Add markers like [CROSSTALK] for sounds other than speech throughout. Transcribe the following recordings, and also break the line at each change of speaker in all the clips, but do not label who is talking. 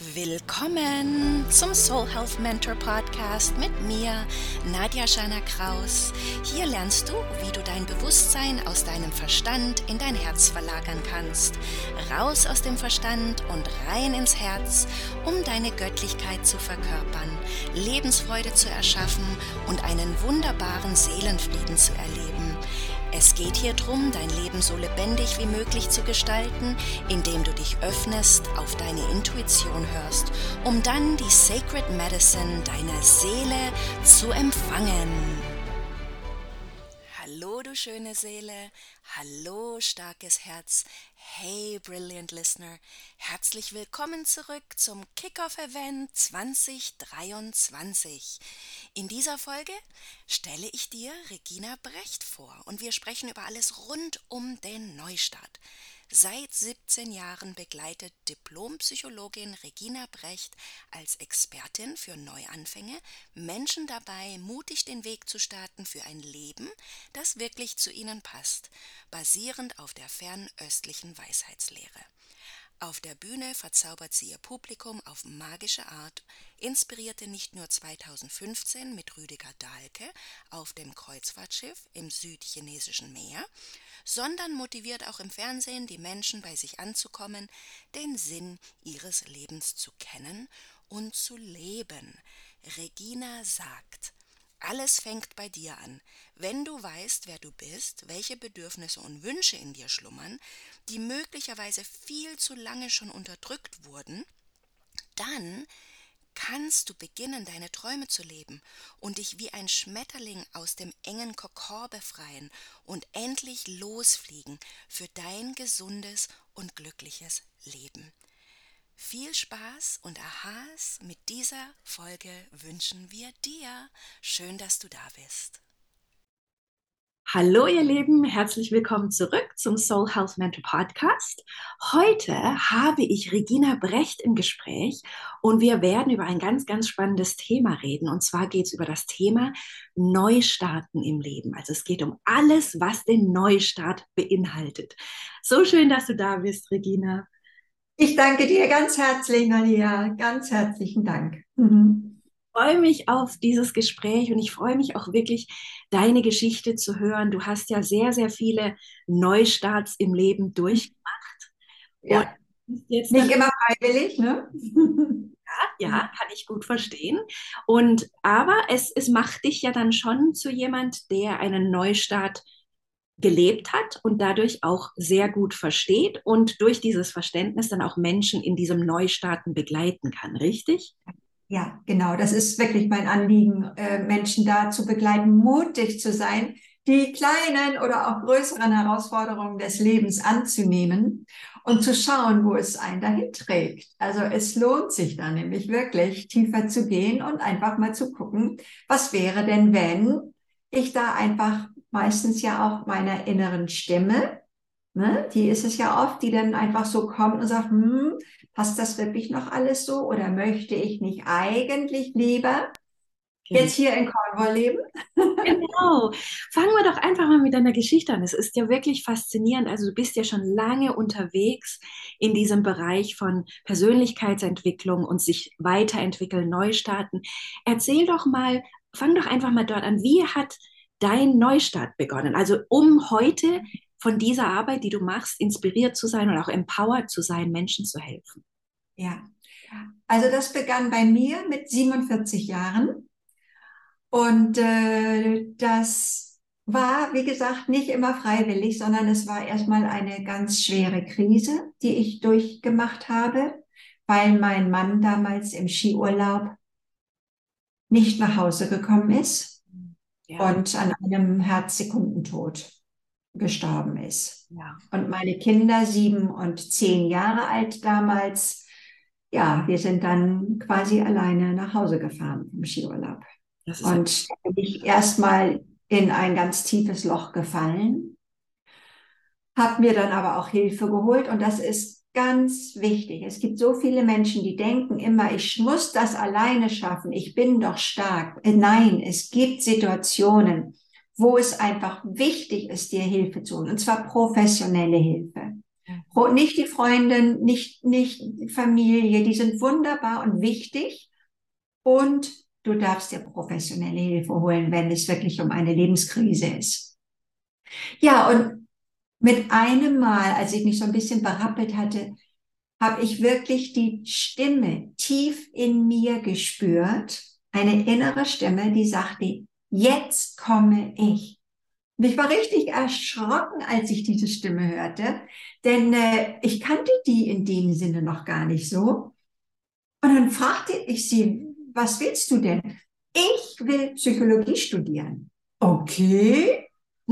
Willkommen zum Soul Health Mentor Podcast mit mir, Nadja Schana Kraus. Hier lernst du, wie du dein Bewusstsein aus deinem Verstand in dein Herz verlagern kannst. Raus aus dem Verstand und rein ins Herz, um deine Göttlichkeit zu verkörpern, Lebensfreude zu erschaffen und einen wunderbaren Seelenfrieden zu erleben. Es geht hier darum, dein Leben so lebendig wie möglich zu gestalten, indem du dich öffnest, auf deine Intuition hörst, um dann die Sacred Medicine deiner Seele zu empfangen. Hallo du schöne Seele, hallo starkes Herz, hey brilliant listener, herzlich willkommen zurück zum Kickoff Event 2023. In dieser Folge stelle ich dir Regina Brecht vor und wir sprechen über alles rund um den Neustart. Seit 17 Jahren begleitet Diplompsychologin Regina Brecht als Expertin für Neuanfänge Menschen dabei, mutig den Weg zu starten für ein Leben, das wirklich zu ihnen passt, basierend auf der fernöstlichen Weisheitslehre. Auf der Bühne verzaubert sie ihr Publikum auf magische Art, inspirierte nicht nur 2015 mit Rüdiger Dahlke auf dem Kreuzfahrtschiff im südchinesischen Meer, sondern motiviert auch im Fernsehen die Menschen bei sich anzukommen, den Sinn ihres Lebens zu kennen und zu leben. Regina sagt, alles fängt bei dir an. Wenn du weißt, wer du bist, welche Bedürfnisse und Wünsche in dir schlummern, die möglicherweise viel zu lange schon unterdrückt wurden, dann kannst du beginnen, deine Träume zu leben und dich wie ein Schmetterling aus dem engen Kokor befreien und endlich losfliegen für dein gesundes und glückliches Leben. Viel Spaß und Aha's mit dieser Folge wünschen wir dir. Schön, dass du da bist.
Hallo ihr Lieben, herzlich willkommen zurück zum Soul Health Mentor Podcast. Heute habe ich Regina Brecht im Gespräch und wir werden über ein ganz, ganz spannendes Thema reden. Und zwar geht es über das Thema Neustarten im Leben. Also es geht um alles, was den Neustart beinhaltet. So schön, dass du da bist, Regina.
Ich danke dir ganz herzlich, Nadia. Ganz herzlichen Dank. Mhm
freue mich auf dieses Gespräch und ich freue mich auch wirklich, deine Geschichte zu hören. Du hast ja sehr, sehr viele Neustarts im Leben durchgemacht.
Ja. Nicht immer freiwillig, ne? [LAUGHS] [LAUGHS]
Ja, ja, kann ich gut verstehen. Und aber es, es macht dich ja dann schon zu jemand, der einen Neustart gelebt hat und dadurch auch sehr gut versteht und durch dieses Verständnis dann auch Menschen in diesem Neustarten begleiten kann, richtig?
Ja, genau. Das ist wirklich mein Anliegen, äh, Menschen da zu begleiten, mutig zu sein, die kleinen oder auch größeren Herausforderungen des Lebens anzunehmen und zu schauen, wo es einen dahin trägt. Also es lohnt sich da nämlich wirklich tiefer zu gehen und einfach mal zu gucken, was wäre denn, wenn ich da einfach meistens ja auch meiner inneren Stimme, ne, die ist es ja oft, die dann einfach so kommt und sagt, hm, passt das wirklich noch alles so oder möchte ich nicht eigentlich lieber jetzt hier in Cornwall leben?
genau. Fangen wir doch einfach mal mit deiner Geschichte an. Es ist ja wirklich faszinierend. Also du bist ja schon lange unterwegs in diesem Bereich von Persönlichkeitsentwicklung und sich weiterentwickeln, neu starten. Erzähl doch mal, fang doch einfach mal dort an. Wie hat dein Neustart begonnen? Also um heute von dieser Arbeit, die du machst, inspiriert zu sein und auch empowered zu sein, Menschen zu helfen?
Ja, also das begann bei mir mit 47 Jahren und äh, das war, wie gesagt, nicht immer freiwillig, sondern es war erstmal eine ganz schwere Krise, die ich durchgemacht habe, weil mein Mann damals im Skiurlaub nicht nach Hause gekommen ist ja. und an einem Herzsekundentod gestorben ist. Ja. Und meine Kinder, sieben und zehn Jahre alt damals, ja, wir sind dann quasi alleine nach Hause gefahren im Skiurlaub. Und da bin ich erstmal in ein ganz tiefes Loch gefallen, habe mir dann aber auch Hilfe geholt und das ist ganz wichtig. Es gibt so viele Menschen, die denken immer, ich muss das alleine schaffen, ich bin doch stark. Nein, es gibt Situationen, wo es einfach wichtig ist, dir Hilfe zu holen, und zwar professionelle Hilfe. nicht die Freundin, nicht, nicht Familie, die sind wunderbar und wichtig. Und du darfst dir professionelle Hilfe holen, wenn es wirklich um eine Lebenskrise ist. Ja, und mit einem Mal, als ich mich so ein bisschen berappelt hatte, habe ich wirklich die Stimme tief in mir gespürt, eine innere Stimme, die sagte, jetzt komme ich. Und ich war richtig erschrocken, als ich diese Stimme hörte, denn äh, ich kannte die in dem Sinne noch gar nicht so. Und dann fragte ich sie, was willst du denn? Ich will Psychologie studieren. Okay. [LAUGHS]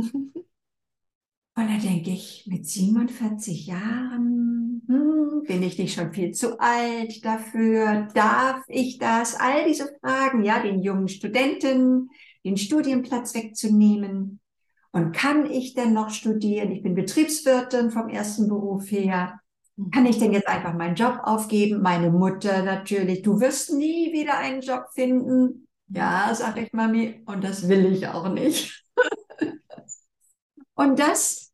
Und da denke ich, mit 47 Jahren hm, bin ich nicht schon viel zu alt dafür? Darf ich das? All diese Fragen, ja, den jungen Studenten den Studienplatz wegzunehmen. Und kann ich denn noch studieren? Ich bin Betriebswirtin vom ersten Beruf her. Kann ich denn jetzt einfach meinen Job aufgeben? Meine Mutter natürlich, du wirst nie wieder einen Job finden. Ja, sag ich Mami, und das will ich auch nicht. [LAUGHS] und das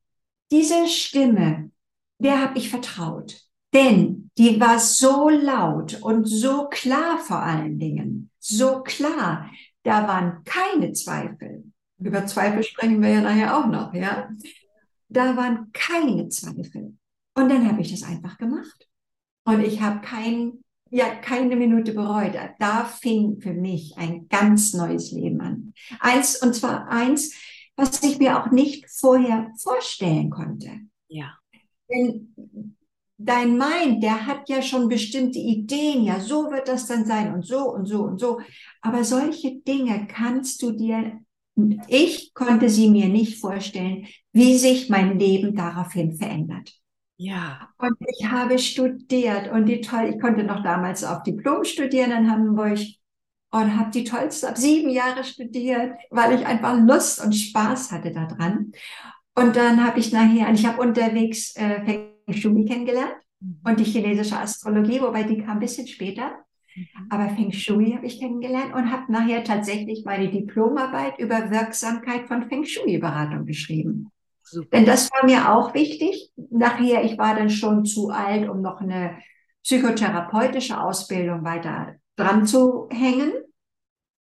diese Stimme, der habe ich vertraut. Denn die war so laut und so klar vor allen Dingen. So klar. Da waren keine Zweifel. Über Zweifel sprechen wir ja nachher auch noch, ja. Da waren keine Zweifel. Und dann habe ich das einfach gemacht. Und ich habe kein, ja, keine Minute bereut. Da fing für mich ein ganz neues Leben an. Eins, und zwar eins, was ich mir auch nicht vorher vorstellen konnte.
Ja.
Denn dein Mind, der hat ja schon bestimmte Ideen, ja, so wird das dann sein und so und so und so. Aber solche Dinge kannst du dir, ich konnte sie mir nicht vorstellen, wie sich mein Leben daraufhin verändert.
Ja.
Und ich habe studiert und die toll, ich konnte noch damals auf Diplom studieren in Hamburg und habe die tollste, ab sieben Jahre studiert, weil ich einfach Lust und Spaß hatte daran. Und dann habe ich nachher, ich habe unterwegs äh, Shui kennengelernt mhm. und die chinesische Astrologie, wobei die kam ein bisschen später. Mhm. Aber Feng Shui habe ich kennengelernt und habe nachher tatsächlich meine Diplomarbeit über Wirksamkeit von Feng Shui-Beratung geschrieben. Super. Denn das war mir auch wichtig. Nachher, ich war dann schon zu alt, um noch eine psychotherapeutische Ausbildung weiter dran zu hängen.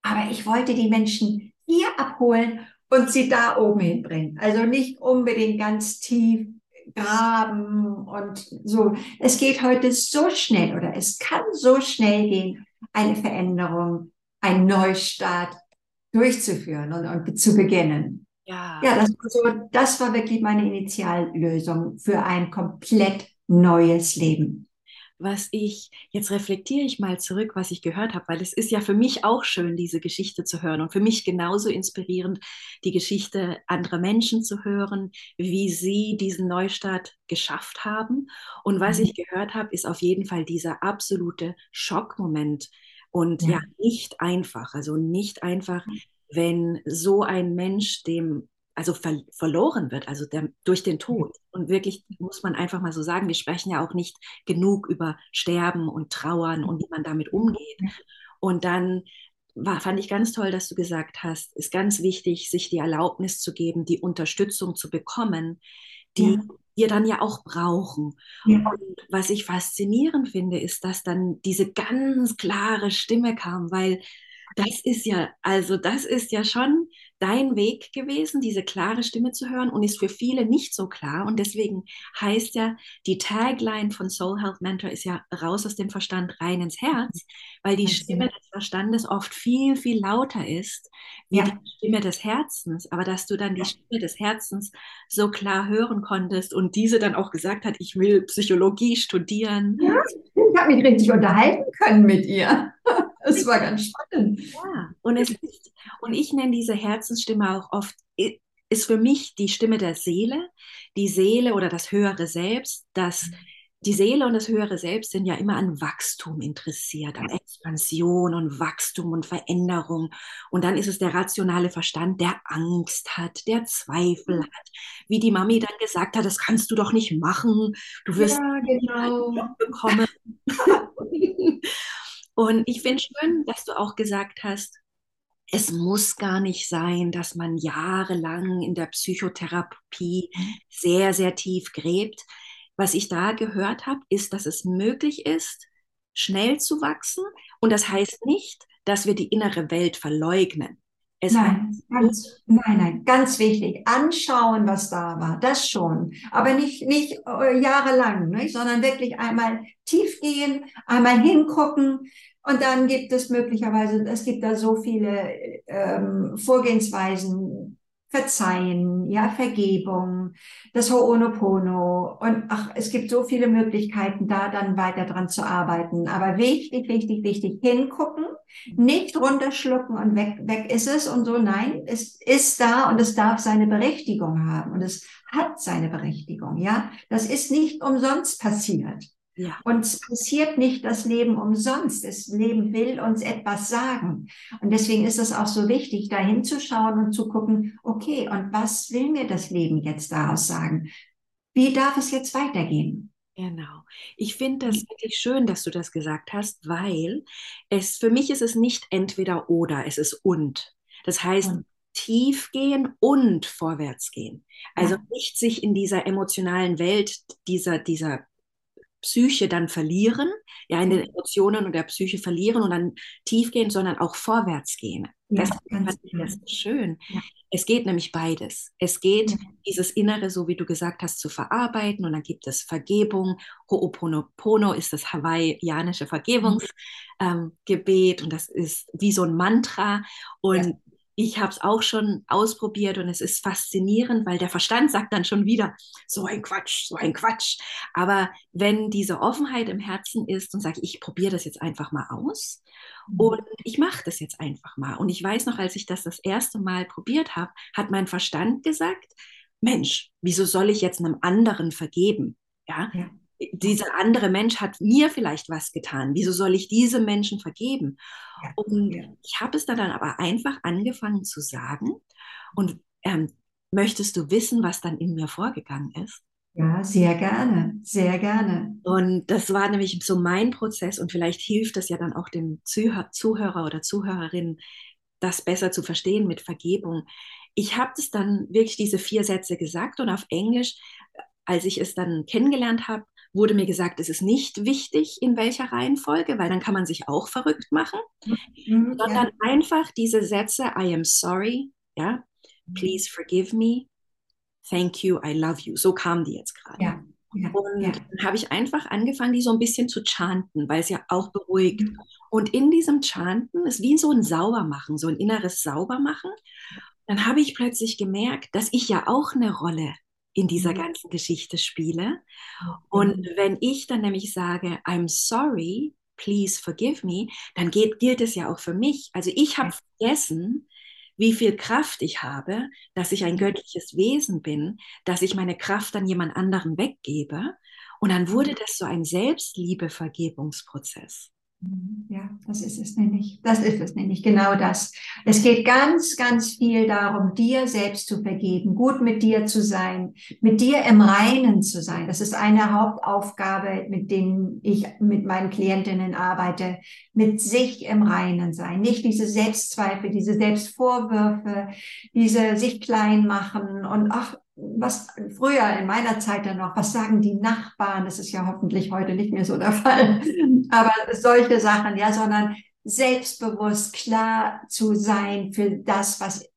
Aber ich wollte die Menschen hier abholen und sie da oben hinbringen. Also nicht unbedingt ganz tief graben und so. Es geht heute so schnell oder es kann so schnell gehen, eine Veränderung, ein Neustart durchzuführen und, und zu beginnen. Ja, ja das, war so, das war wirklich meine Initiallösung für ein komplett neues Leben
was ich, jetzt reflektiere ich mal zurück, was ich gehört habe, weil es ist ja für mich auch schön, diese Geschichte zu hören und für mich genauso inspirierend, die Geschichte anderer Menschen zu hören, wie sie diesen Neustart geschafft haben. Und was mhm. ich gehört habe, ist auf jeden Fall dieser absolute Schockmoment und ja, ja nicht einfach, also nicht einfach, mhm. wenn so ein Mensch dem also ver verloren wird, also der, durch den Tod. Und wirklich muss man einfach mal so sagen, wir sprechen ja auch nicht genug über Sterben und Trauern und wie man damit umgeht. Und dann war, fand ich ganz toll, dass du gesagt hast, ist ganz wichtig, sich die Erlaubnis zu geben, die Unterstützung zu bekommen, die ja. wir dann ja auch brauchen. Ja. Und was ich faszinierend finde, ist, dass dann diese ganz klare Stimme kam, weil das ist ja, also das ist ja schon dein Weg gewesen, diese klare Stimme zu hören und ist für viele nicht so klar. Und deswegen heißt ja, die Tagline von Soul Health Mentor ist ja raus aus dem Verstand, rein ins Herz, weil die Stimme des Verstandes oft viel, viel lauter ist wie ja. die Stimme des Herzens. Aber dass du dann die Stimme des Herzens so klar hören konntest und diese dann auch gesagt hat, ich will Psychologie studieren.
Ja, ich habe mich richtig unterhalten können mit ihr. Es war ganz spannend.
Ja, und, es ist, und ich nenne diese Herzensstimme auch oft, ist für mich die Stimme der Seele, die Seele oder das höhere Selbst, das die Seele und das höhere Selbst sind ja immer an Wachstum interessiert, an Expansion und Wachstum und Veränderung. Und dann ist es der rationale Verstand, der Angst hat, der Zweifel mhm. hat. Wie die Mami dann gesagt hat, das kannst du doch nicht machen. Du wirst ja, genau. [LAUGHS] Bekommen. [LAUGHS] und ich finde schön, dass du auch gesagt hast, es muss gar nicht sein, dass man jahrelang in der Psychotherapie sehr, sehr tief gräbt was ich da gehört habe, ist, dass es möglich ist, schnell zu wachsen. Und das heißt nicht, dass wir die innere Welt verleugnen.
Es nein, ganz, nein, nein, ganz wichtig. Anschauen, was da war, das schon. Aber nicht, nicht äh, jahrelang, nicht? sondern wirklich einmal tief gehen, einmal hingucken. Und dann gibt es möglicherweise, es gibt da so viele ähm, Vorgehensweisen, Verzeihen, ja, Vergebung, das Ho'onopono und ach, es gibt so viele Möglichkeiten, da dann weiter dran zu arbeiten. Aber wichtig, wichtig, wichtig, hingucken, nicht runterschlucken und weg, weg ist es und so. Nein, es ist da und es darf seine Berechtigung haben und es hat seine Berechtigung, ja. Das ist nicht umsonst passiert. Ja. Und es passiert nicht das Leben umsonst. Das Leben will uns etwas sagen. Und deswegen ist es auch so wichtig, da hinzuschauen und zu gucken, okay, und was will mir das Leben jetzt daraus sagen? Wie darf es jetzt weitergehen?
Genau. Ich finde das wirklich schön, dass du das gesagt hast, weil es für mich ist es nicht entweder oder, es ist und. Das heißt, und tief gehen und vorwärts gehen. Also ja. nicht sich in dieser emotionalen Welt, dieser, dieser Psyche dann verlieren, ja, in den mhm. Emotionen und der Psyche verlieren und dann tief gehen, sondern auch vorwärts gehen. Ja, das fand ich das schön. Ja. Es geht nämlich beides. Es geht, ja. dieses Innere, so wie du gesagt hast, zu verarbeiten und dann gibt es Vergebung. Ho'oponopono ist das hawaiianische Vergebungsgebet mhm. ähm, und das ist wie so ein Mantra und ich habe es auch schon ausprobiert und es ist faszinierend, weil der Verstand sagt dann schon wieder, so ein Quatsch, so ein Quatsch. Aber wenn diese Offenheit im Herzen ist und sage, ich probiere das jetzt einfach mal aus mhm. und ich mache das jetzt einfach mal. Und ich weiß noch, als ich das das erste Mal probiert habe, hat mein Verstand gesagt, Mensch, wieso soll ich jetzt einem anderen vergeben? Ja, ja dieser andere Mensch hat mir vielleicht was getan. Wieso soll ich diese Menschen vergeben? Und ich habe es dann aber einfach angefangen zu sagen. Und ähm, möchtest du wissen, was dann in mir vorgegangen ist?
Ja, sehr gerne, sehr gerne.
Und das war nämlich so mein Prozess und vielleicht hilft das ja dann auch dem Zuhörer oder Zuhörerin, das besser zu verstehen mit Vergebung. Ich habe das dann wirklich diese vier Sätze gesagt und auf Englisch, als ich es dann kennengelernt habe, wurde mir gesagt, es ist nicht wichtig, in welcher Reihenfolge, weil dann kann man sich auch verrückt machen, mhm, sondern ja. einfach diese Sätze, I am sorry, ja, please forgive me, thank you, I love you. So kamen die jetzt gerade. Ja. Ja, und ja. dann habe ich einfach angefangen, die so ein bisschen zu chanten, weil es ja auch beruhigt. Mhm. Und in diesem Chanten ist wie so ein Saubermachen, so ein inneres Saubermachen. Dann habe ich plötzlich gemerkt, dass ich ja auch eine Rolle in dieser mhm. ganzen Geschichte spiele. Und wenn ich dann nämlich sage, I'm sorry, please forgive me, dann geht, gilt es ja auch für mich. Also ich habe vergessen, wie viel Kraft ich habe, dass ich ein göttliches Wesen bin, dass ich meine Kraft an jemand anderen weggebe. Und dann wurde das so ein Selbstliebe-Vergebungsprozess.
Ja, das ist es nämlich. Das ist es nämlich, genau das. Es geht ganz, ganz viel darum, dir selbst zu vergeben, gut mit dir zu sein, mit dir im Reinen zu sein. Das ist eine Hauptaufgabe, mit denen ich mit meinen Klientinnen arbeite, mit sich im Reinen sein. Nicht diese Selbstzweifel, diese Selbstvorwürfe, diese sich klein machen und ach, was früher in meiner Zeit dann noch, was sagen die Nachbarn? Das ist ja hoffentlich heute nicht mehr so der [LAUGHS] Fall. Aber solche Sachen, ja, sondern selbstbewusst klar zu sein für das, was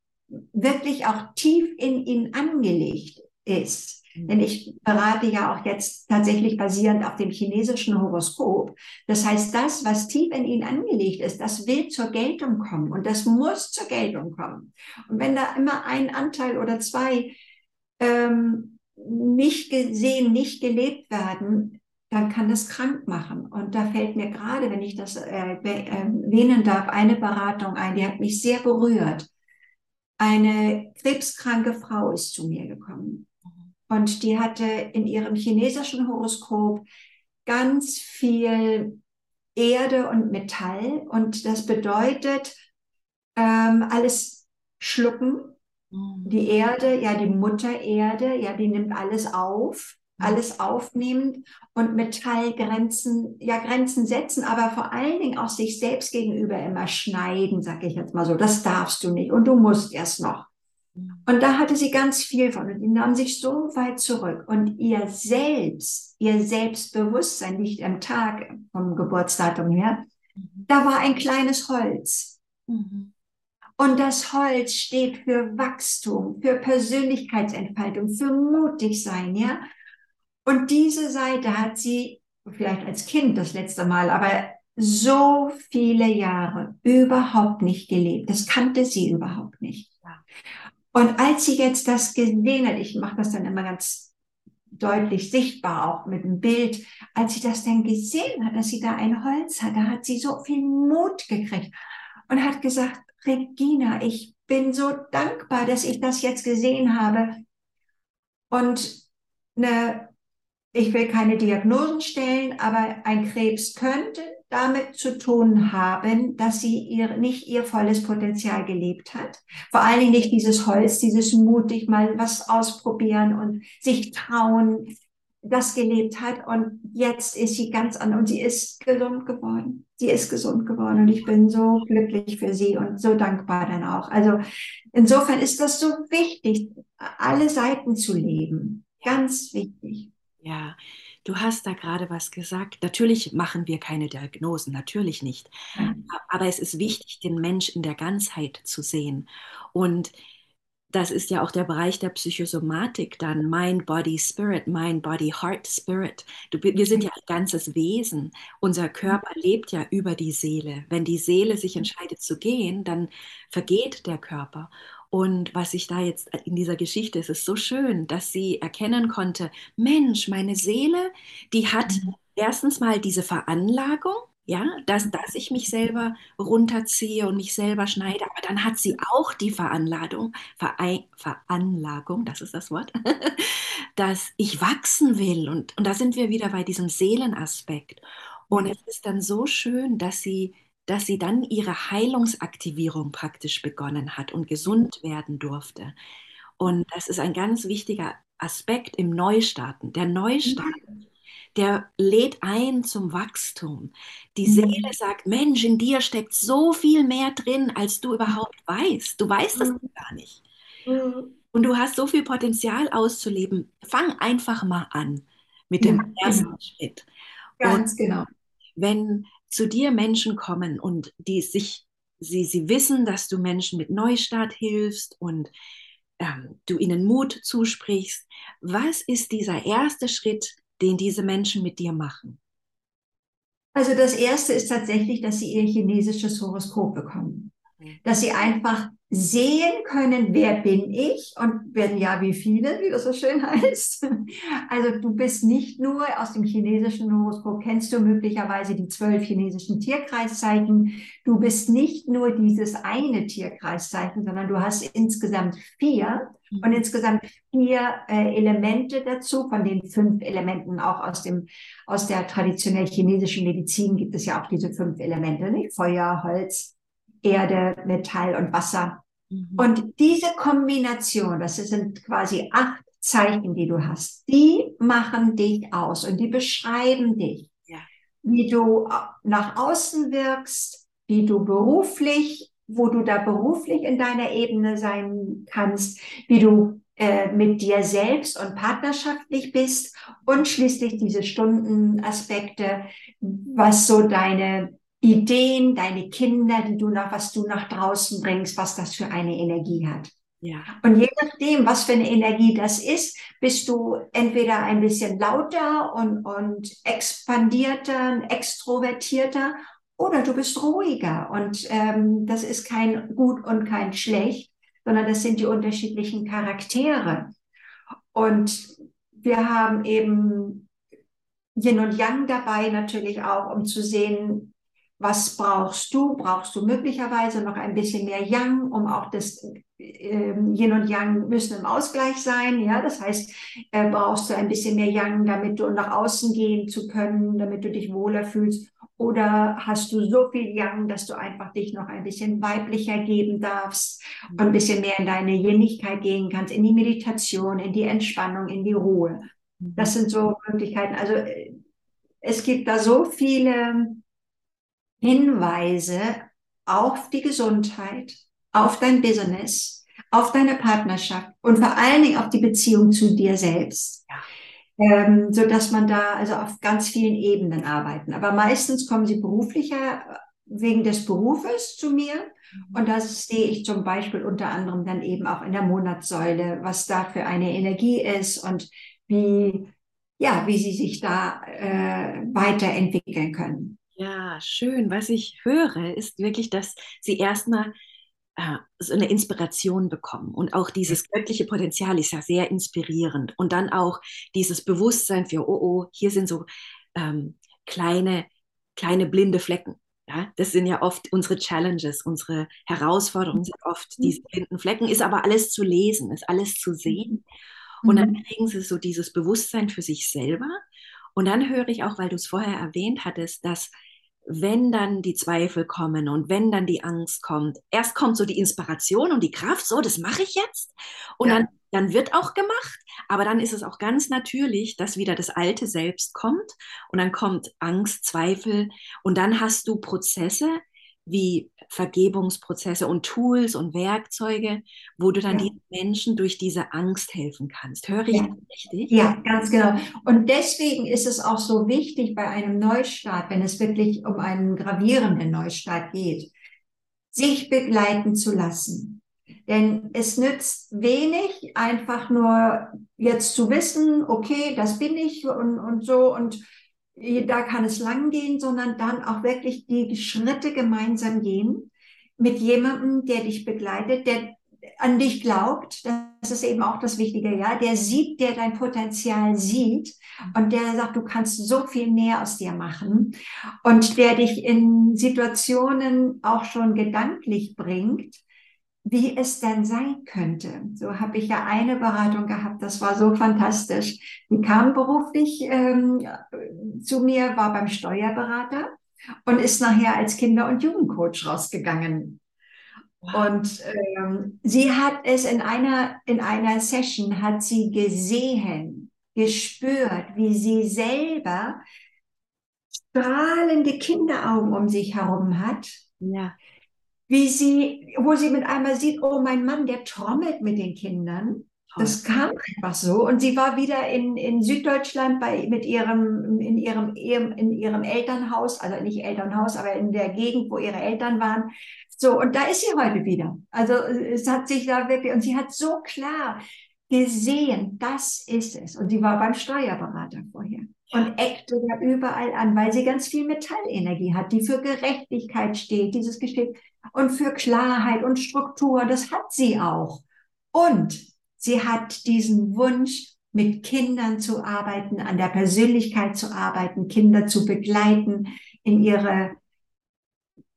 wirklich auch tief in ihnen angelegt ist. Mhm. Denn ich berate ja auch jetzt tatsächlich basierend auf dem chinesischen Horoskop. Das heißt, das, was tief in ihnen angelegt ist, das will zur Geltung kommen und das muss zur Geltung kommen. Und wenn da immer ein Anteil oder zwei ähm, nicht gesehen, nicht gelebt werden, dann kann das krank machen. Und da fällt mir gerade, wenn ich das äh, erwähnen darf, eine Beratung ein, die hat mich sehr berührt. Eine krebskranke Frau ist zu mir gekommen. Und die hatte in ihrem chinesischen Horoskop ganz viel Erde und Metall. Und das bedeutet, ähm, alles schlucken. Die Erde, ja, die Mutter Erde, ja, die nimmt alles auf, mhm. alles aufnehmend und Metallgrenzen, ja, Grenzen setzen, aber vor allen Dingen auch sich selbst gegenüber immer schneiden, sag ich jetzt mal so. Das darfst du nicht und du musst erst noch. Mhm. Und da hatte sie ganz viel von und die nahm sich so weit zurück und ihr Selbst, ihr Selbstbewusstsein nicht am Tag vom Geburtsdatum her, mhm. da war ein kleines Holz. Mhm. Und das Holz steht für Wachstum, für Persönlichkeitsentfaltung, für mutig sein, ja. Und diese Seite hat sie vielleicht als Kind das letzte Mal, aber so viele Jahre überhaupt nicht gelebt. Das kannte sie überhaupt nicht. Und als sie jetzt das gesehen hat, ich mache das dann immer ganz deutlich sichtbar, auch mit dem Bild, als sie das dann gesehen hat, dass sie da ein Holz hat, da hat sie so viel Mut gekriegt und hat gesagt, Regina, ich bin so dankbar, dass ich das jetzt gesehen habe. Und eine, ich will keine Diagnosen stellen, aber ein Krebs könnte damit zu tun haben, dass sie ihr, nicht ihr volles Potenzial gelebt hat. Vor allen Dingen nicht dieses Holz, dieses mutig mal was ausprobieren und sich trauen, das gelebt hat. Und jetzt ist sie ganz anders und sie ist gesund geworden. Sie ist gesund geworden und ich bin so glücklich für sie und so dankbar dann auch. Also insofern ist das so wichtig, alle Seiten zu leben. Ganz wichtig.
Ja, Du hast da gerade was gesagt. Natürlich machen wir keine Diagnosen, natürlich nicht. Aber es ist wichtig, den Mensch in der Ganzheit zu sehen. Und das ist ja auch der Bereich der Psychosomatik dann, Mind, Body, Spirit, Mind, Body, Heart, Spirit. Du, wir sind ja ein ganzes Wesen. Unser Körper lebt ja über die Seele. Wenn die Seele sich entscheidet zu gehen, dann vergeht der Körper. Und was ich da jetzt in dieser Geschichte, es ist so schön, dass sie erkennen konnte, Mensch, meine Seele, die hat mhm. erstens mal diese Veranlagung, ja, dass, dass ich mich selber runterziehe und mich selber schneide, aber dann hat sie auch die Veranlagung, Verein, Veranlagung, das ist das Wort, [LAUGHS] dass ich wachsen will. Und, und da sind wir wieder bei diesem Seelenaspekt. Und es ist dann so schön, dass sie dass sie dann ihre Heilungsaktivierung praktisch begonnen hat und gesund werden durfte. Und das ist ein ganz wichtiger Aspekt im Neustarten. Der Neustart, mhm. Der lädt ein zum Wachstum. Die mhm. Seele sagt, Mensch, in dir steckt so viel mehr drin, als du überhaupt weißt. Du weißt es mhm. gar nicht. Mhm. Und du hast so viel Potenzial auszuleben. Fang einfach mal an mit dem ja, ersten genau. Schritt.
Ganz und genau.
Wenn zu dir Menschen kommen und die sich, sie, sie wissen, dass du Menschen mit Neustart hilfst und ähm, du ihnen Mut zusprichst, was ist dieser erste Schritt, den diese Menschen mit dir machen?
Also das erste ist tatsächlich, dass sie ihr chinesisches Horoskop bekommen. Dass sie einfach sehen können, wer bin ich und wenn ja, wie viele, wie das so schön [LAUGHS] heißt. Also du bist nicht nur aus dem chinesischen Horoskop, kennst du möglicherweise die zwölf chinesischen Tierkreiszeichen. Du bist nicht nur dieses eine Tierkreiszeichen, sondern du hast insgesamt vier und insgesamt vier äh, Elemente dazu, von den fünf Elementen auch aus dem aus der traditionell chinesischen Medizin gibt es ja auch diese fünf Elemente, nicht? Feuer, Holz, Erde, Metall und Wasser. Mhm. Und diese Kombination, das sind quasi acht Zeichen, die du hast, die machen dich aus und die beschreiben dich, ja. wie du nach außen wirkst, wie du beruflich, wo du da beruflich in deiner Ebene sein kannst, wie du äh, mit dir selbst und partnerschaftlich bist und schließlich diese Stundenaspekte, was so deine Ideen, deine Kinder, die du nach, was du nach draußen bringst, was das für eine Energie hat. Ja. Und je nachdem, was für eine Energie das ist, bist du entweder ein bisschen lauter und, und expandierter, extrovertierter oder du bist ruhiger. Und ähm, das ist kein gut und kein schlecht, sondern das sind die unterschiedlichen Charaktere. Und wir haben eben Yin und Yang dabei natürlich auch, um zu sehen, was brauchst du? Brauchst du möglicherweise noch ein bisschen mehr Yang, um auch das äh, Yin und Yang müssen im Ausgleich sein. Ja, das heißt, äh, brauchst du ein bisschen mehr Yang, damit du nach außen gehen zu können, damit du dich wohler fühlst. Oder hast du so viel Yang, dass du einfach dich noch ein bisschen weiblicher geben darfst und ein bisschen mehr in deine Jinnigkeit gehen kannst, in die Meditation, in die Entspannung, in die Ruhe. Das sind so Möglichkeiten. Also äh, es gibt da so viele Hinweise auf die Gesundheit, auf dein Business, auf deine Partnerschaft und vor allen Dingen auf die Beziehung zu dir selbst. Ähm, so dass man da also auf ganz vielen Ebenen arbeiten. Aber meistens kommen sie beruflicher wegen des Berufes zu mir. Mhm. Und das sehe ich zum Beispiel unter anderem dann eben auch in der Monatssäule, was da für eine Energie ist und wie, ja, wie sie sich da äh, weiterentwickeln können.
Ja, schön. Was ich höre, ist wirklich, dass sie erstmal äh, so eine Inspiration bekommen. Und auch dieses göttliche Potenzial ist ja sehr inspirierend. Und dann auch dieses Bewusstsein für, oh, oh, hier sind so ähm, kleine, kleine blinde Flecken. Ja, das sind ja oft unsere Challenges, unsere Herausforderungen sind oft mhm. diese blinden Flecken, ist aber alles zu lesen, ist alles zu sehen. Und dann mhm. kriegen sie so dieses Bewusstsein für sich selber. Und dann höre ich auch, weil du es vorher erwähnt hattest, dass wenn dann die Zweifel kommen und wenn dann die Angst kommt, erst kommt so die Inspiration und die Kraft, so, das mache ich jetzt. Und ja. dann, dann wird auch gemacht. Aber dann ist es auch ganz natürlich, dass wieder das alte Selbst kommt und dann kommt Angst, Zweifel und dann hast du Prozesse, wie Vergebungsprozesse und Tools und Werkzeuge, wo du dann ja. den Menschen durch diese Angst helfen kannst. Höre ich
ja. das richtig? Ja, ganz genau. Und deswegen ist es auch so wichtig bei einem Neustart, wenn es wirklich um einen gravierenden Neustart geht, sich begleiten zu lassen. Denn es nützt wenig, einfach nur jetzt zu wissen, okay, das bin ich und, und so und da kann es lang gehen, sondern dann auch wirklich die Schritte gemeinsam gehen mit jemandem, der dich begleitet, der an dich glaubt. Das ist eben auch das Wichtige, ja. Der sieht, der dein Potenzial sieht und der sagt, du kannst so viel mehr aus dir machen und der dich in Situationen auch schon gedanklich bringt, wie es denn sein könnte. So habe ich ja eine Beratung gehabt, das war so fantastisch. Die kam beruflich ähm, zu mir, war beim Steuerberater und ist nachher als Kinder- und Jugendcoach rausgegangen. Und ähm, sie hat es in einer, in einer Session, hat sie gesehen, gespürt, wie sie selber strahlende Kinderaugen um sich herum hat. Ja wie sie, wo sie mit einmal sieht, oh, mein Mann, der trommelt mit den Kindern. Das kam einfach so. Und sie war wieder in, in Süddeutschland bei, mit ihrem, in ihrem, in ihrem Elternhaus, also nicht Elternhaus, aber in der Gegend, wo ihre Eltern waren. So, und da ist sie heute wieder. Also es hat sich da wirklich, und sie hat so klar gesehen, das ist es. Und sie war beim Steuerberater vorher und eckte da überall an, weil sie ganz viel Metallenergie hat, die für Gerechtigkeit steht, dieses Gesteht und für Klarheit und Struktur. Das hat sie auch. Und sie hat diesen Wunsch, mit Kindern zu arbeiten, an der Persönlichkeit zu arbeiten, Kinder zu begleiten, in ihre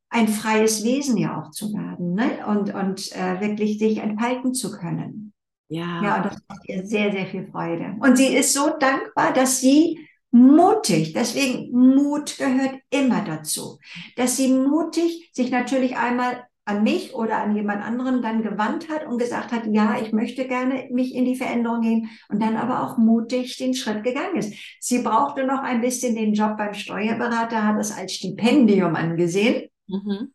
ein freies Wesen ja auch zu werden ne? und, und äh, wirklich sich entfalten zu können. Ja. Ja, und das macht ihr sehr, sehr viel Freude. Und sie ist so dankbar, dass sie mutig, deswegen Mut gehört immer dazu, dass sie mutig sich natürlich einmal an mich oder an jemand anderen dann gewandt hat und gesagt hat, ja, ich möchte gerne mich in die Veränderung gehen und dann aber auch mutig den Schritt gegangen ist. Sie brauchte noch ein bisschen den Job beim Steuerberater, hat es als Stipendium angesehen. Mhm.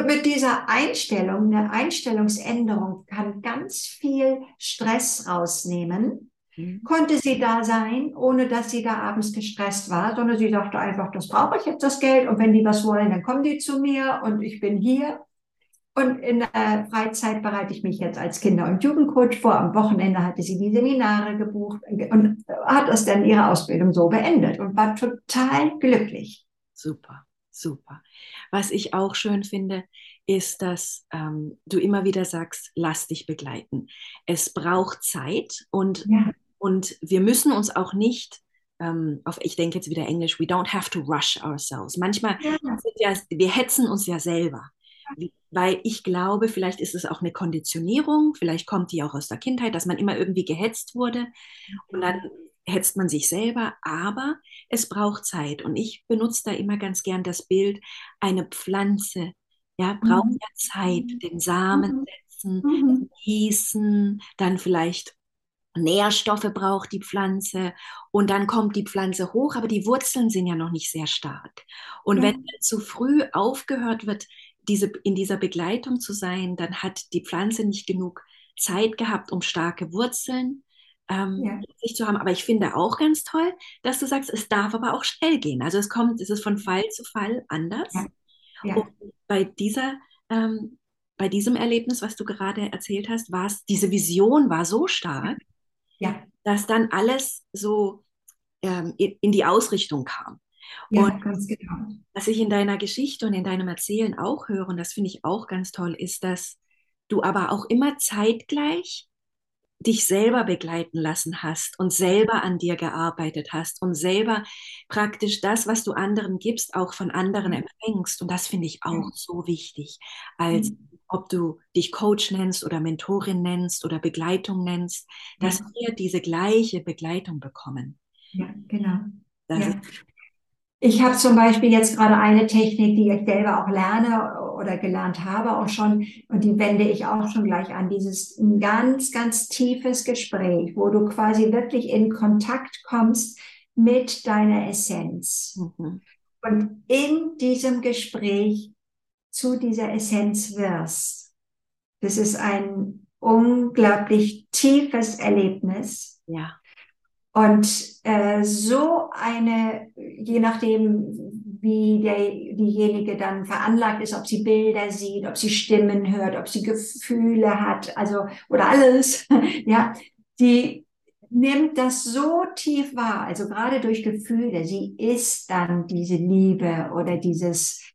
Und mit dieser Einstellung, eine Einstellungsänderung kann ganz viel Stress rausnehmen Mhm. konnte sie da sein, ohne dass sie da abends gestresst war, sondern sie sagte einfach, das brauche ich jetzt das Geld und wenn die was wollen, dann kommen die zu mir und ich bin hier. Und in der Freizeit bereite ich mich jetzt als Kinder- und Jugendcoach vor. Am Wochenende hatte sie die Seminare gebucht und hat es dann ihre Ausbildung so beendet und war total glücklich.
Super, super. Was ich auch schön finde, ist, dass ähm, du immer wieder sagst, lass dich begleiten. Es braucht Zeit und ja. Und wir müssen uns auch nicht, ähm, auf, ich denke jetzt wieder Englisch, we don't have to rush ourselves. Manchmal, ja. Ja, wir hetzen uns ja selber. Weil ich glaube, vielleicht ist es auch eine Konditionierung, vielleicht kommt die auch aus der Kindheit, dass man immer irgendwie gehetzt wurde und dann hetzt man sich selber, aber es braucht Zeit. Und ich benutze da immer ganz gern das Bild, eine Pflanze, ja, braucht mhm. ja Zeit, den Samen mhm. setzen, mhm. gießen, dann vielleicht Nährstoffe braucht die Pflanze und dann kommt die Pflanze hoch, aber die Wurzeln sind ja noch nicht sehr stark. Und ja. wenn zu früh aufgehört wird, diese, in dieser Begleitung zu sein, dann hat die Pflanze nicht genug Zeit gehabt, um starke Wurzeln ähm,
Ja.
sich zu haben. Aber ich finde auch ganz toll, dass du sagst, es darf aber auch schnell gehen. Also es kommt, es ist von Fall zu Fall anders.
Ja.
Und bei dieser, ähm, bei diesem Erlebnis, was du gerade erzählt hast, war es, diese Vision war so stark,
Ja.
dass dann alles so ähm, in, die Ausrichtung kam.
Ja,
Und-
ganz genau.
Was ich in deiner Geschichte und in deinem Erzählen auch höre, und das finde ich auch ganz toll, ist, dass du aber auch immer zeitgleich dich selber begleiten lassen hast und selber an dir gearbeitet hast und selber praktisch das, was du anderen gibst, auch von anderen empfängst. Und das finde ich auch so wichtig, als
Mhm.
ob du dich Coach nennst oder Mentorin nennst oder Begleitung nennst, dass wir diese gleiche Begleitung bekommen.
Ja, genau.
Das
Ja.
ist,
Ich habe zum Beispiel jetzt gerade eine Technik, die ich selber auch lerne oder gelernt habe auch schon, und die wende ich auch schon gleich an. Dieses ein ganz, ganz tiefes Gespräch, wo du quasi wirklich in Kontakt kommst mit deiner Essenz.
mhm.
Und in diesem Gespräch zu dieser Essenz wirst. Das ist ein unglaublich tiefes Erlebnis.
ja,
Und äh, so eine, je nachdem, wie der, diejenige dann veranlagt ist, ob sie Bilder sieht, ob sie Stimmen hört, ob sie Gefühle hat, also oder alles, [LAUGHS] ja, die nimmt das so tief wahr, also gerade durch Gefühle. Sie ist dann diese Liebe oder dieses.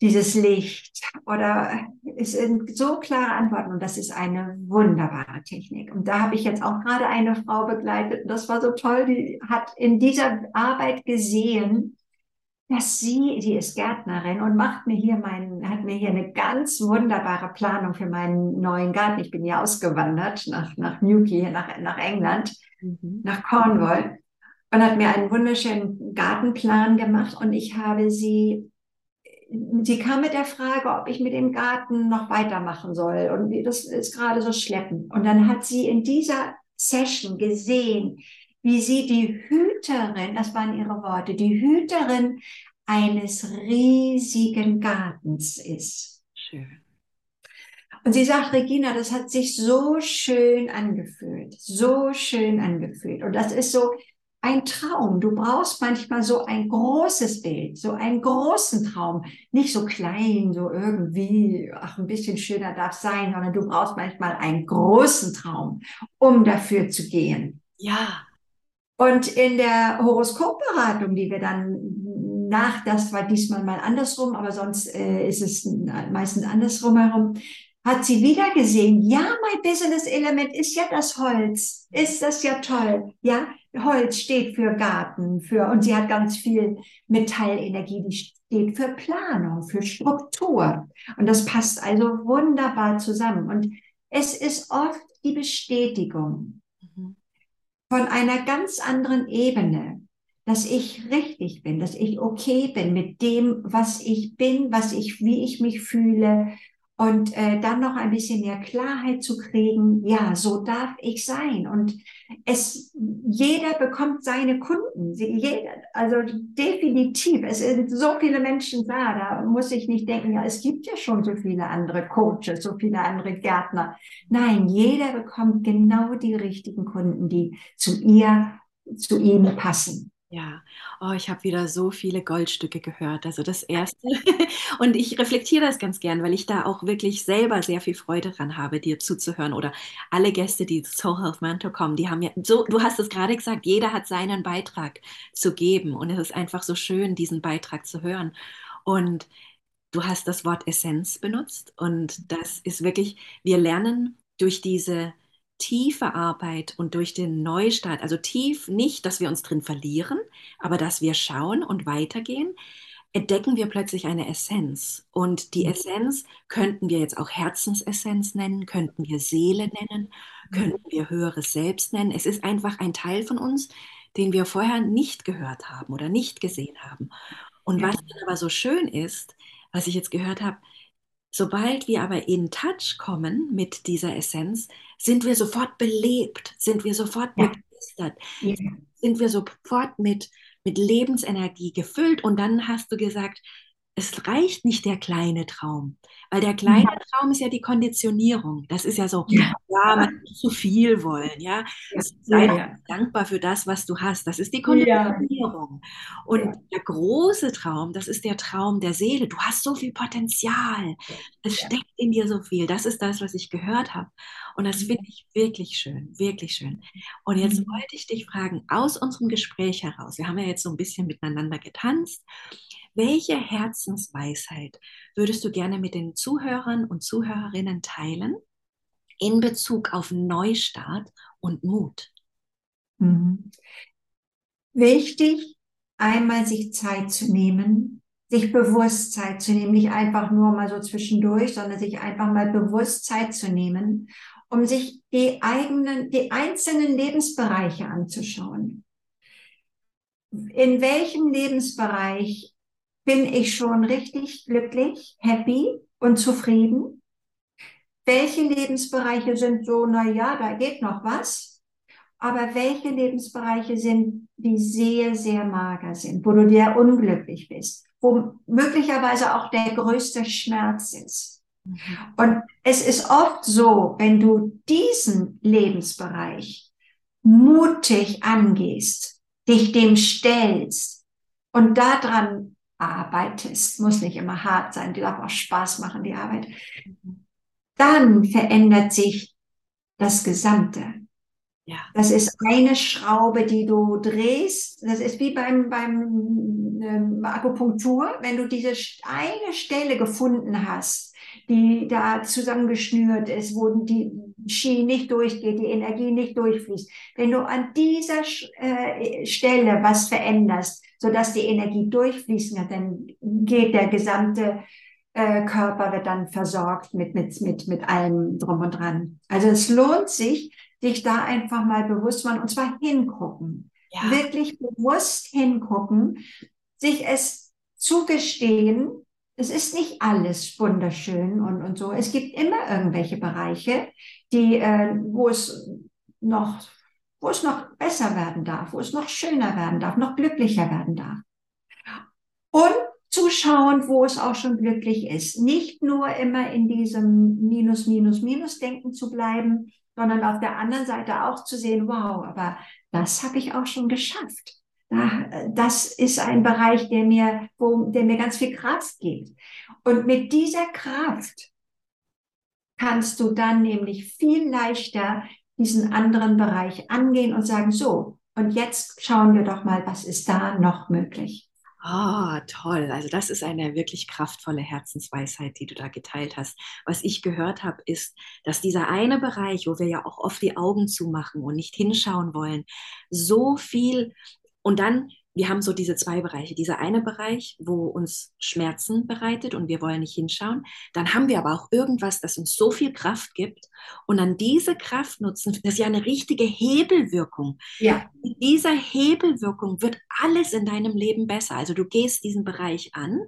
Dieses Licht oder es sind so klare Antworten und das ist eine wunderbare Technik. Und da habe ich jetzt auch gerade eine Frau begleitet und das war so toll, die hat in dieser Arbeit gesehen, dass sie, sie ist Gärtnerin und macht mir hier meinen, hat mir hier eine ganz wunderbare Planung für meinen neuen Garten. Ich bin ja ausgewandert nach, nach Newquay, nach, nach England
mhm.
nach Cornwall und hat mir einen wunderschönen Gartenplan gemacht und ich habe sie, sie kam mit der Frage, ob ich mit dem Garten noch weitermachen soll und das ist gerade so schleppend. Und dann hat sie in dieser Session gesehen, wie sie die Hüterin, das waren ihre Worte, die Hüterin eines riesigen Gartens ist.
schön.
Und sie sagt, Regina, das hat sich so schön angefühlt, so schön angefühlt. Und das ist so ein Traum. Du brauchst manchmal so ein großes Bild, so einen großen Traum. Nicht so klein, so irgendwie, ach, ein bisschen schöner darf sein, sondern du brauchst manchmal einen großen Traum, um dafür zu gehen.
Ja,
Und in der Horoskopberatung, die wir dann nach, das war diesmal mal andersrum, aber sonst äh, ist es meistens andersrum herum, hat sie wieder gesehen, ja, mein Business Element ist ja das Holz. Ist das ja toll. Ja, Holz steht für Garten, für, und sie hat ganz viel Metallenergie, die steht für Planung, für Struktur. Und das passt also wunderbar zusammen. Und es ist oft die Bestätigung,
mhm.
von einer ganz anderen Ebene, dass ich richtig bin, dass ich okay bin mit dem, was ich bin, was ich, wie ich mich fühle und äh, dann noch ein bisschen mehr Klarheit zu kriegen. Ja, so darf ich sein und es jeder bekommt seine Kunden, jeder, also definitiv. Es sind so viele Menschen da, da muss ich nicht denken, ja, es gibt ja schon so viele andere Coaches, so viele andere Gärtner. Nein, jeder bekommt genau die richtigen Kunden, die zu ihr, zu ihm passen.
Ja, oh, ich habe wieder so viele Goldstücke gehört. Also das erste. [LAUGHS] Und ich reflektiere das ganz gern, weil ich da auch wirklich selber sehr viel Freude dran habe, dir zuzuhören. Oder alle Gäste, die zu Soul Health Mentor kommen, die haben ja so, du hast es gerade gesagt, jeder hat seinen Beitrag zu geben. Und es ist einfach so schön, diesen Beitrag zu hören. Und du hast das Wort Essenz benutzt. Und das ist wirklich, wir lernen durch diese tiefe Arbeit und durch den Neustart, also tief nicht, dass wir uns drin verlieren, aber dass wir schauen und weitergehen, entdecken wir plötzlich eine Essenz. Und die
Mhm.
Essenz könnten wir jetzt auch Herzensessenz nennen, könnten wir Seele nennen, könnten wir höheres Selbst nennen. Es ist einfach ein Teil von uns, den wir vorher nicht gehört haben oder nicht gesehen haben. Und was aber so schön ist, was ich jetzt gehört habe, Sobald wir aber in Touch kommen mit dieser Essenz, sind wir sofort belebt, sind wir sofort
Ja.
begeistert,
Ja.
sind wir sofort mit, mit Lebensenergie gefüllt. Und dann hast du gesagt, es reicht nicht der kleine Traum, weil der kleine ja. Traum ist ja die Konditionierung. Das ist ja so, ja, ja man muss zu viel wollen, ja. ja. Sei ja, dankbar für das, was du hast. Das ist die Konditionierung. Und der große Traum, das ist der Traum der Seele. Du hast so viel Potenzial. Es steckt in dir so viel. Das ist das, was ich gehört habe. Und das finde ich wirklich schön, wirklich schön. Und jetzt mhm. wollte ich dich fragen, aus unserem Gespräch heraus, wir haben ja jetzt so ein bisschen miteinander getanzt, welche Herzensweisheit würdest du gerne mit den Zuhörern und Zuhörerinnen teilen in Bezug auf Neustart und Mut?
Mhm. Wichtig, einmal sich Zeit zu nehmen, sich bewusst Zeit zu nehmen, nicht einfach nur mal so zwischendurch, sondern sich einfach mal bewusst Zeit zu nehmen, um sich die eigenen, die einzelnen Lebensbereiche anzuschauen. In welchem Lebensbereich bin ich schon richtig glücklich, happy und zufrieden? Welche Lebensbereiche sind so, na ja, da geht noch was? Aber welche Lebensbereiche sind, die sehr, sehr mager sind, wo du sehr unglücklich bist, wo möglicherweise auch der größte Schmerz ist? Mhm. Und es ist oft so, wenn du diesen Lebensbereich mutig angehst, dich dem stellst und daran arbeitest, muss nicht immer hart sein, die darf auch Spaß machen, die Arbeit, dann verändert sich das Gesamte. Ja. Das ist eine Schraube, die du drehst. Das ist wie beim, beim ähm, Akupunktur. Wenn du diese eine Stelle gefunden hast, die da zusammengeschnürt ist, wo die Ski nicht durchgeht, die Energie nicht durchfließt. Wenn du an dieser äh, Stelle was veränderst, sodass die Energie durchfließen kann, dann geht der gesamte äh, Körper wird dann versorgt mit, mit, mit, mit allem drum und dran. Also es lohnt sich, sich da einfach mal bewusst machen und zwar hingucken. Ja. Wirklich bewusst hingucken, sich es zugestehen, es ist nicht alles wunderschön und, und so. Es gibt immer irgendwelche Bereiche, die, äh, wo es noch wo es noch besser werden darf, wo es noch schöner werden darf, noch glücklicher werden darf. Und zu schauen, wo es auch schon glücklich ist. Nicht nur immer in diesem Minus, Minus, Minus-Denken zu bleiben, sondern auf der anderen Seite auch zu sehen, wow, aber das habe ich auch schon geschafft. Das ist ein Bereich, der mir, wo, der mir ganz viel Kraft gibt. Und mit dieser Kraft kannst du dann nämlich viel leichter diesen anderen Bereich angehen und sagen, so, und jetzt schauen wir doch mal, was ist da noch möglich.
Ah, oh, toll. Also das ist eine wirklich kraftvolle Herzensweisheit, die du da geteilt hast. Was ich gehört habe, ist, dass dieser eine Bereich, wo wir ja auch oft die Augen zumachen und nicht hinschauen wollen, so viel und dann wir haben so diese zwei Bereiche. Dieser eine Bereich, wo uns Schmerzen bereitet und wir wollen nicht hinschauen. Dann haben wir aber auch irgendwas, das uns so viel Kraft gibt. Und dann diese Kraft nutzen, das ist ja eine richtige Hebelwirkung. Ja. Mit dieser Hebelwirkung wird alles in deinem Leben besser. Also du gehst diesen Bereich an,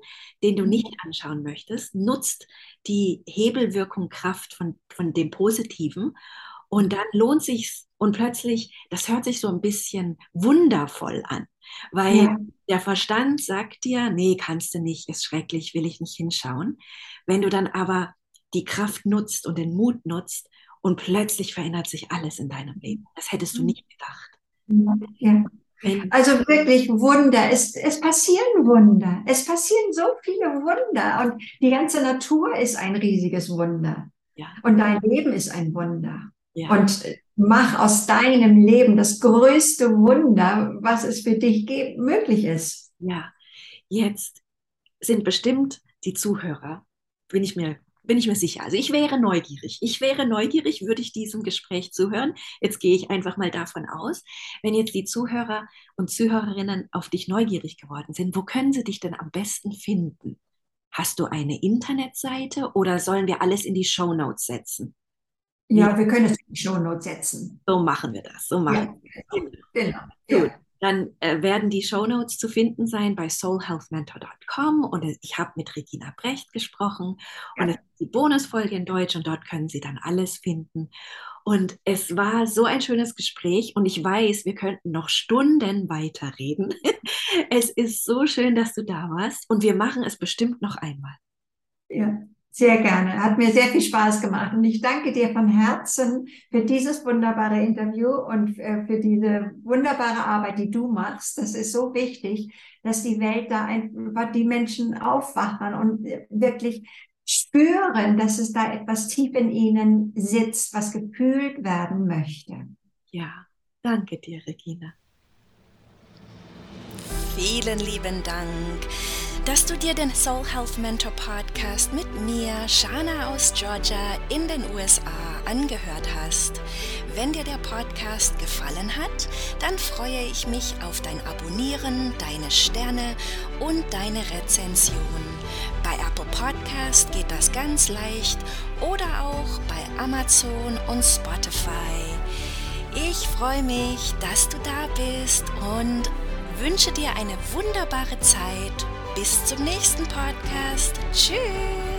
den du nicht anschauen möchtest, nutzt die Hebelwirkung Kraft von, von dem Positiven und dann lohnt sich und plötzlich, das hört sich so ein bisschen wundervoll an. Weil ja. der Verstand sagt dir, nee, kannst du nicht, ist schrecklich, will ich nicht hinschauen. Wenn du dann aber die Kraft nutzt und den Mut nutzt und plötzlich verändert sich alles in deinem Leben. Das hättest du mhm. nicht gedacht.
Ja. Also wirklich Wunder. Es, es passieren Wunder. Es passieren so viele Wunder. Und die ganze Natur ist ein riesiges Wunder. Ja. Und dein Leben ist ein Wunder. Ja. Und mach aus deinem Leben das größte Wunder, was es für dich möglich ist.
Ja, jetzt sind bestimmt die Zuhörer, bin ich mir bin ich mir sicher. Also ich wäre neugierig. Ich wäre neugierig, würde ich diesem Gespräch zuhören. Jetzt gehe ich einfach mal davon aus, wenn jetzt die Zuhörer und Zuhörerinnen auf dich neugierig geworden sind, wo können sie dich denn am besten finden? Hast du eine Internetseite oder sollen wir alles in die Show Notes setzen?
Ja, wir können es in die Shownotes setzen.
So machen wir das. So machen
ja, wir das. Genau.
Gut.
dann äh, werden die Shownotes zu finden sein bei soulhealthmentor.com und ich habe mit Regina Brecht gesprochen und es ist die Bonusfolge in Deutsch und dort können Sie dann alles finden. Und es war so ein schönes Gespräch und ich weiß, wir könnten noch Stunden weiterreden. [LAUGHS] es ist so schön, dass du da warst und wir machen es bestimmt noch einmal.
Ja, sehr gerne. Hat mir sehr viel Spaß gemacht. Und ich danke dir von Herzen für dieses wunderbare Interview und äh, für diese wunderbare Arbeit, die du machst. Das ist so wichtig, dass die Welt da einfach die Menschen aufwachen und äh, wirklich spüren, dass es da etwas tief in ihnen sitzt, was gefühlt werden möchte.
Ja, danke dir, Regina.
Vielen lieben Dank dass du dir den Soul Health Mentor Podcast mit mir, Shana aus Georgia in den USA angehört hast. Wenn dir der Podcast gefallen hat, dann freue ich mich auf dein Abonnieren, deine Sterne und deine Rezension. Bei Apple Podcast geht das ganz leicht oder auch bei Amazon und Spotify. Ich freue mich, dass du da bist und wünsche dir eine wunderbare Zeit bis zum nächsten Podcast. Tschüss.